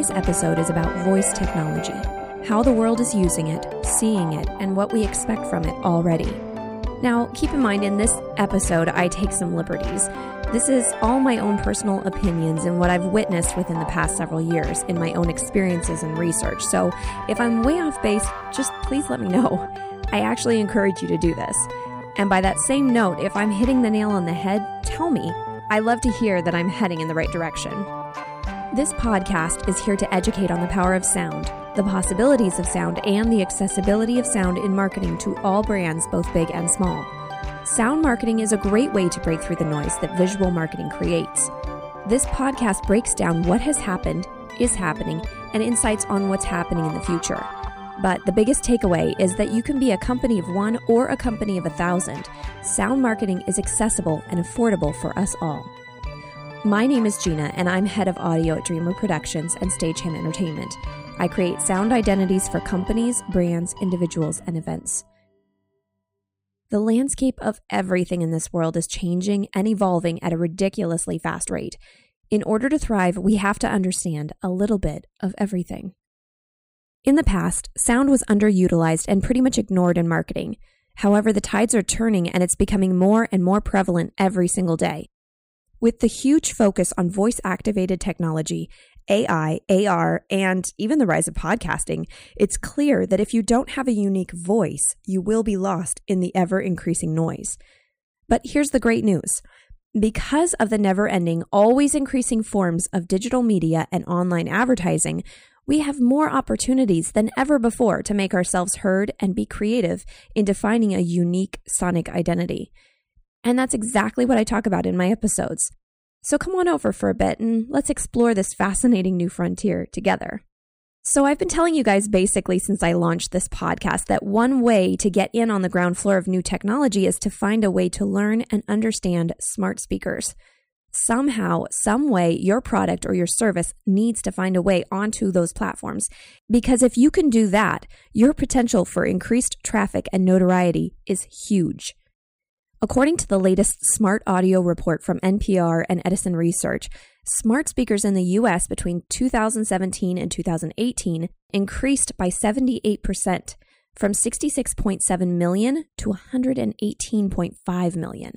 Today's episode is about voice technology, how the world is using it, seeing it, and what we expect from it already. Now, keep in mind, in this episode, I take some liberties. This is all my own personal opinions and what I've witnessed within the past several years in my own experiences and research. So, if I'm way off base, just please let me know. I actually encourage you to do this. And by that same note, if I'm hitting the nail on the head, tell me. I love to hear that I'm heading in the right direction. This podcast is here to educate on the power of sound, the possibilities of sound, and the accessibility of sound in marketing to all brands, both big and small. Sound marketing is a great way to break through the noise that visual marketing creates. This podcast breaks down what has happened, is happening, and insights on what's happening in the future. But the biggest takeaway is that you can be a company of one or a company of a thousand. Sound marketing is accessible and affordable for us all. My name is Jeanna, and I'm head of audio at Dreamr Productions and Stage Ham Entertainment. I create sound identities for companies, brands, individuals, and events. The landscape of everything in this world is changing and evolving at a ridiculously fast rate. In order to thrive, we have to understand a little bit of everything. In the past, sound was underutilized and pretty much ignored in marketing. However, the tides are turning and it's becoming more and more prevalent every single day. With the huge focus on voice activated technology, AI, AR, and even the rise of podcasting, it's clear that if you don't have a unique voice, you will be lost in the ever increasing noise. But here's the great news. Because of the never ending, always increasing forms of digital media and online advertising, we have more opportunities than ever before to make ourselves heard and be creative in defining a unique sonic identity. And that's exactly what I talk about in my episodes. So come on over for a bit and let's explore this fascinating new frontier together. So, I've been telling you guys basically since I launched this podcast that one way to get in on the ground floor of new technology is to find a way to learn and understand smart speakers. Somehow, some way, your product or your service needs to find a way onto those platforms. Because if you can do that, your potential for increased traffic and notoriety is huge. According to the latest smart audio report from NPR and Edison Research, smart speakers in the US between 2017 and 2018 increased by 78%, from 66.7 million to 118.5 million.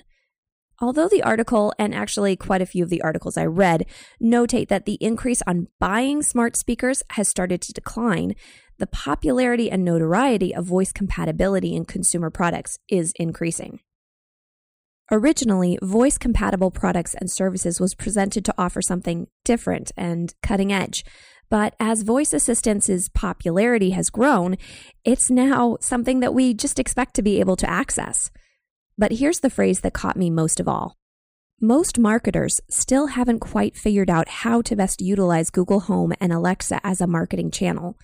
Although the article, and actually quite a few of the articles I read, notate that the increase on buying smart speakers has started to decline, the popularity and notoriety of voice compatibility in consumer products is increasing. Originally, voice compatible products and services was presented to offer something different and cutting edge. But as voice assistants' popularity has grown, it's now something that we just expect to be able to access. But here's the phrase that caught me most of all. Most marketers still haven't quite figured out how to best utilize Google Home and Alexa as a marketing channel.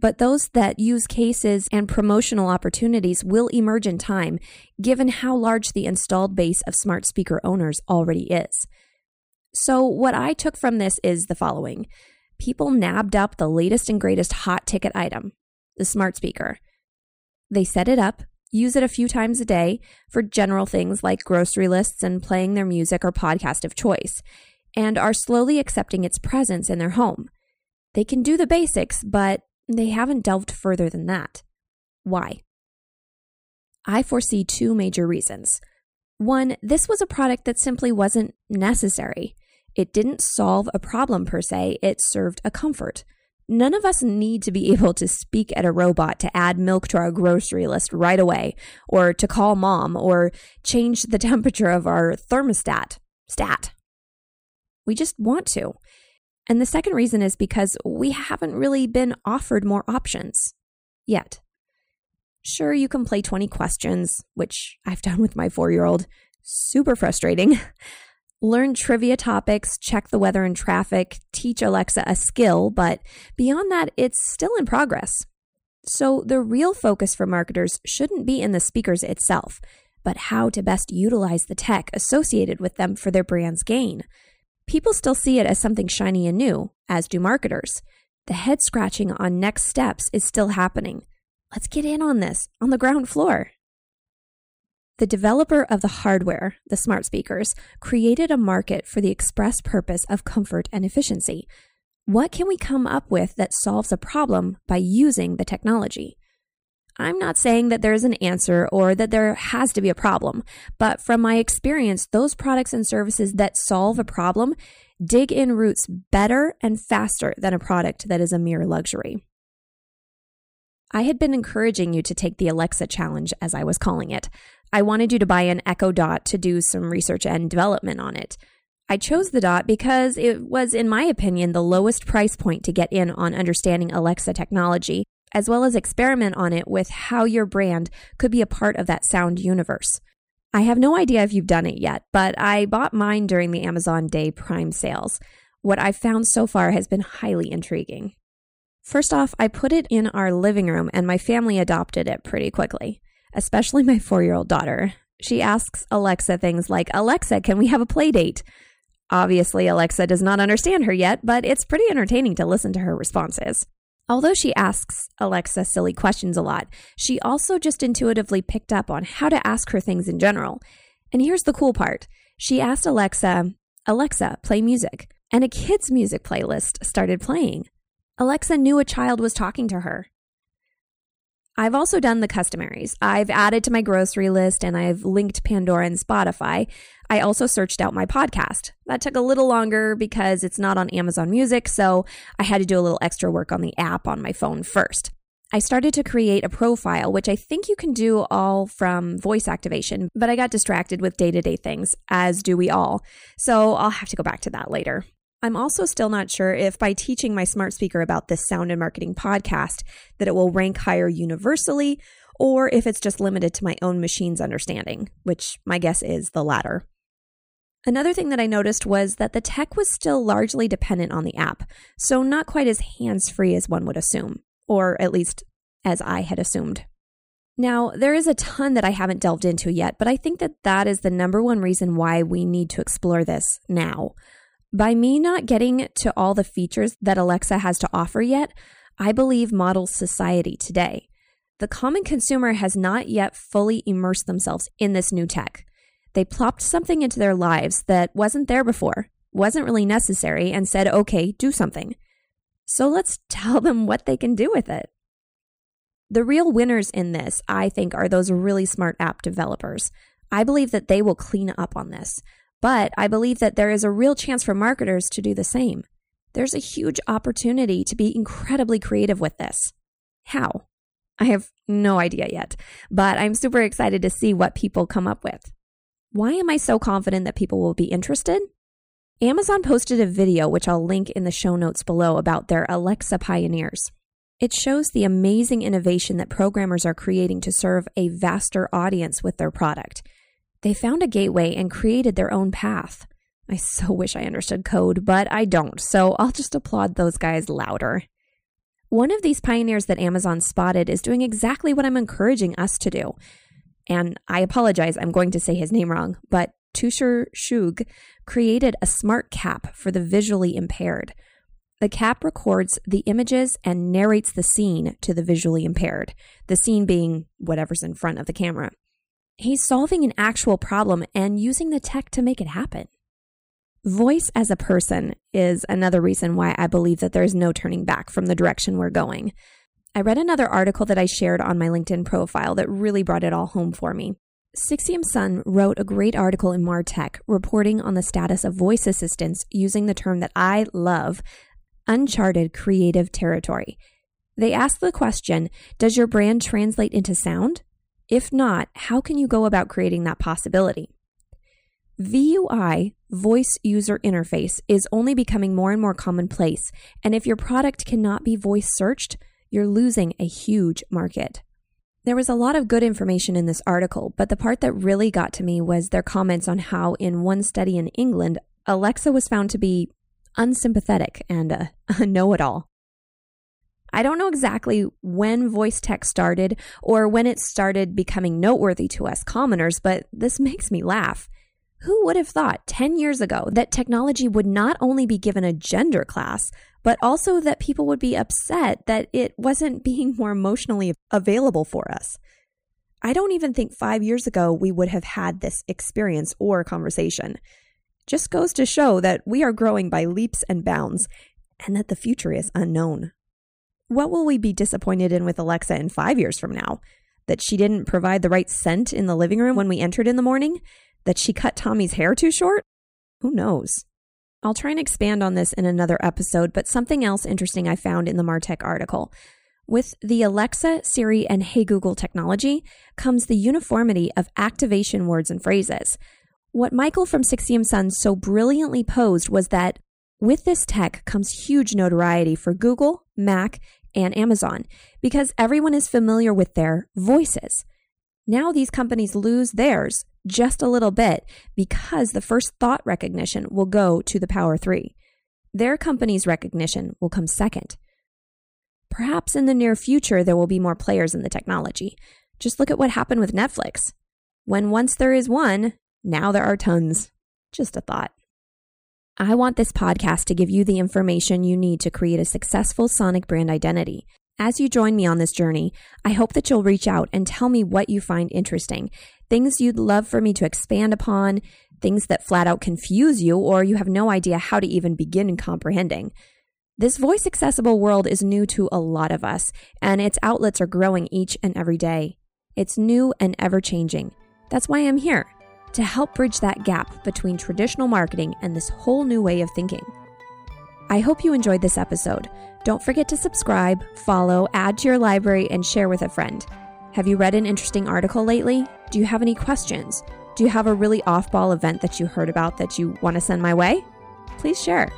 But those that use cases and promotional opportunities will emerge in time, given how large the installed base of smart speaker owners already is. So, what I took from this is the following people nabbed up the latest and greatest hot ticket item, the smart speaker. They set it up, use it a few times a day for general things like grocery lists and playing their music or podcast of choice, and are slowly accepting its presence in their home. They can do the basics, but they haven't delved further than that. Why? I foresee two major reasons. One, this was a product that simply wasn't necessary. It didn't solve a problem per se, it served a comfort. None of us need to be able to speak at a robot to add milk to our grocery list right away, or to call mom, or change the temperature of our thermostat. Stat. We just want to. And the second reason is because we haven't really been offered more options yet. Sure, you can play 20 questions, which I've done with my four year old. Super frustrating. Learn trivia topics, check the weather and traffic, teach Alexa a skill, but beyond that, it's still in progress. So the real focus for marketers shouldn't be in the speakers itself, but how to best utilize the tech associated with them for their brand's gain. People still see it as something shiny and new, as do marketers. The head scratching on next steps is still happening. Let's get in on this on the ground floor. The developer of the hardware, the smart speakers, created a market for the express purpose of comfort and efficiency. What can we come up with that solves a problem by using the technology? I'm not saying that there's an answer or that there has to be a problem, but from my experience, those products and services that solve a problem dig in roots better and faster than a product that is a mere luxury. I had been encouraging you to take the Alexa challenge, as I was calling it. I wanted you to buy an Echo Dot to do some research and development on it. I chose the Dot because it was, in my opinion, the lowest price point to get in on understanding Alexa technology as well as experiment on it with how your brand could be a part of that sound universe. I have no idea if you've done it yet, but I bought mine during the Amazon Day Prime sales. What I've found so far has been highly intriguing. First off, I put it in our living room and my family adopted it pretty quickly, especially my four year old daughter. She asks Alexa things like, Alexa, can we have a play date? Obviously, Alexa does not understand her yet, but it's pretty entertaining to listen to her responses. Although she asks Alexa silly questions a lot, she also just intuitively picked up on how to ask her things in general. And here's the cool part she asked Alexa, Alexa, play music. And a kid's music playlist started playing. Alexa knew a child was talking to her. I've also done the customaries. I've added to my grocery list and I've linked Pandora and Spotify. I also searched out my podcast. That took a little longer because it's not on Amazon Music, so I had to do a little extra work on the app on my phone first. I started to create a profile, which I think you can do all from voice activation, but I got distracted with day to day things, as do we all. So I'll have to go back to that later. I'm also still not sure if by teaching my smart speaker about this sound and marketing podcast that it will rank higher universally or if it's just limited to my own machine's understanding, which my guess is the latter. Another thing that I noticed was that the tech was still largely dependent on the app, so not quite as hands free as one would assume, or at least as I had assumed. Now, there is a ton that I haven't delved into yet, but I think that that is the number one reason why we need to explore this now. By me not getting to all the features that Alexa has to offer yet, I believe models society today. The common consumer has not yet fully immersed themselves in this new tech. They plopped something into their lives that wasn't there before, wasn't really necessary, and said, okay, do something. So let's tell them what they can do with it. The real winners in this, I think, are those really smart app developers. I believe that they will clean up on this. But I believe that there is a real chance for marketers to do the same. There's a huge opportunity to be incredibly creative with this. How? I have no idea yet, but I'm super excited to see what people come up with. Why am I so confident that people will be interested? Amazon posted a video, which I'll link in the show notes below, about their Alexa pioneers. It shows the amazing innovation that programmers are creating to serve a vaster audience with their product. They found a gateway and created their own path. I so wish I understood code, but I don't, so I'll just applaud those guys louder. One of these pioneers that Amazon spotted is doing exactly what I'm encouraging us to do. And I apologize, I'm going to say his name wrong, but Tushar Chugh created a smart cap for the visually impaired. The cap records the images and narrates the scene to the visually impaired, the scene being whatever's in front of the camera. He's solving an actual problem and using the tech to make it happen. Voice as a person is another reason why I believe that there's no turning back from the direction we're going. I read another article that I shared on my LinkedIn profile that really brought it all home for me. Sixième Son wrote a great article in Martech reporting on the status of voice assistants using the term that I love, uncharted creative territory. They asked the question Does your brand translate into sound? If not, how can you go about creating that possibility? VUI, voice user interface, is only becoming more and more commonplace, and if your product cannot be voice searched, you're losing a huge market. There was a lot of good information in this article, but the part that really got to me was their comments on how, in one study in England, Alexa was found to be unsympathetic and a, a know it all. I don't know exactly when voice tech started or when it started becoming noteworthy to us commoners, but this makes me laugh. Who would have thought 10 years ago that technology would not only be given a gender class, but also that people would be upset that it wasn't being more emotionally available for us? I don't even think five years ago we would have had this experience or conversation. Just goes to show that we are growing by leaps and bounds, and that the future is unknown. What will we be disappointed in with Alexa in five years from now? That she didn't provide the right scent in the living room when we entered in the morning? That she cut Tommy's hair too short? Who knows? I'll try and expand on this in another episode, but something else interesting I found in the Martech article. With the Alexa, Siri, and Hey Google technology comes the uniformity of activation words and phrases. What Michael from Sixième Son so brilliantly posed was that with this tech comes huge notoriety for Google, Mac, and Amazon because everyone is familiar with their voices. Now these companies lose theirs just a little bit because the first thought recognition will go to the Power 3. Their company's recognition will come second. Perhaps in the near future, there will be more players in the technology. Just look at what happened with Netflix. When once there is one, now there are tons. Just a thought. I want this podcast to give you the information you need to create a successful Sonic brand identity. As you join me on this journey, I hope that you'll reach out and tell me what you find interesting, things you'd love for me to expand upon, things that flat out confuse you or you have no idea how to even begin comprehending. This voice accessible world is new to a lot of us, and its outlets are growing each and every day. It's new and ever changing. That's why I'm here, to help bridge that gap between traditional marketing and this whole new way of thinking. I hope you enjoyed this episode. Don't forget to subscribe, follow, add to your library, and share with a friend. Have you read an interesting article lately? Do you have any questions? Do you have a really off ball event that you heard about that you want to send my way? Please share.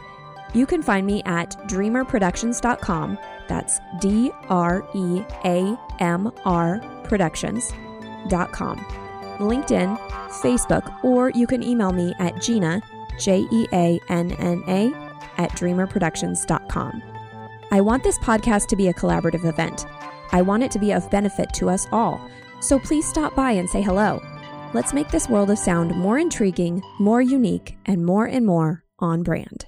You can find me at dreamrproductions.com. That's D R E A M R productions.com. LinkedIn, Facebook, or you can email me at Jeanna, J E A N N A, at dreamrproductions.com. I want this podcast to be a collaborative event. I want it to be of benefit to us all. So please stop by and say hello. Let's make this world of sound more intriguing, more unique, and more and more on brand.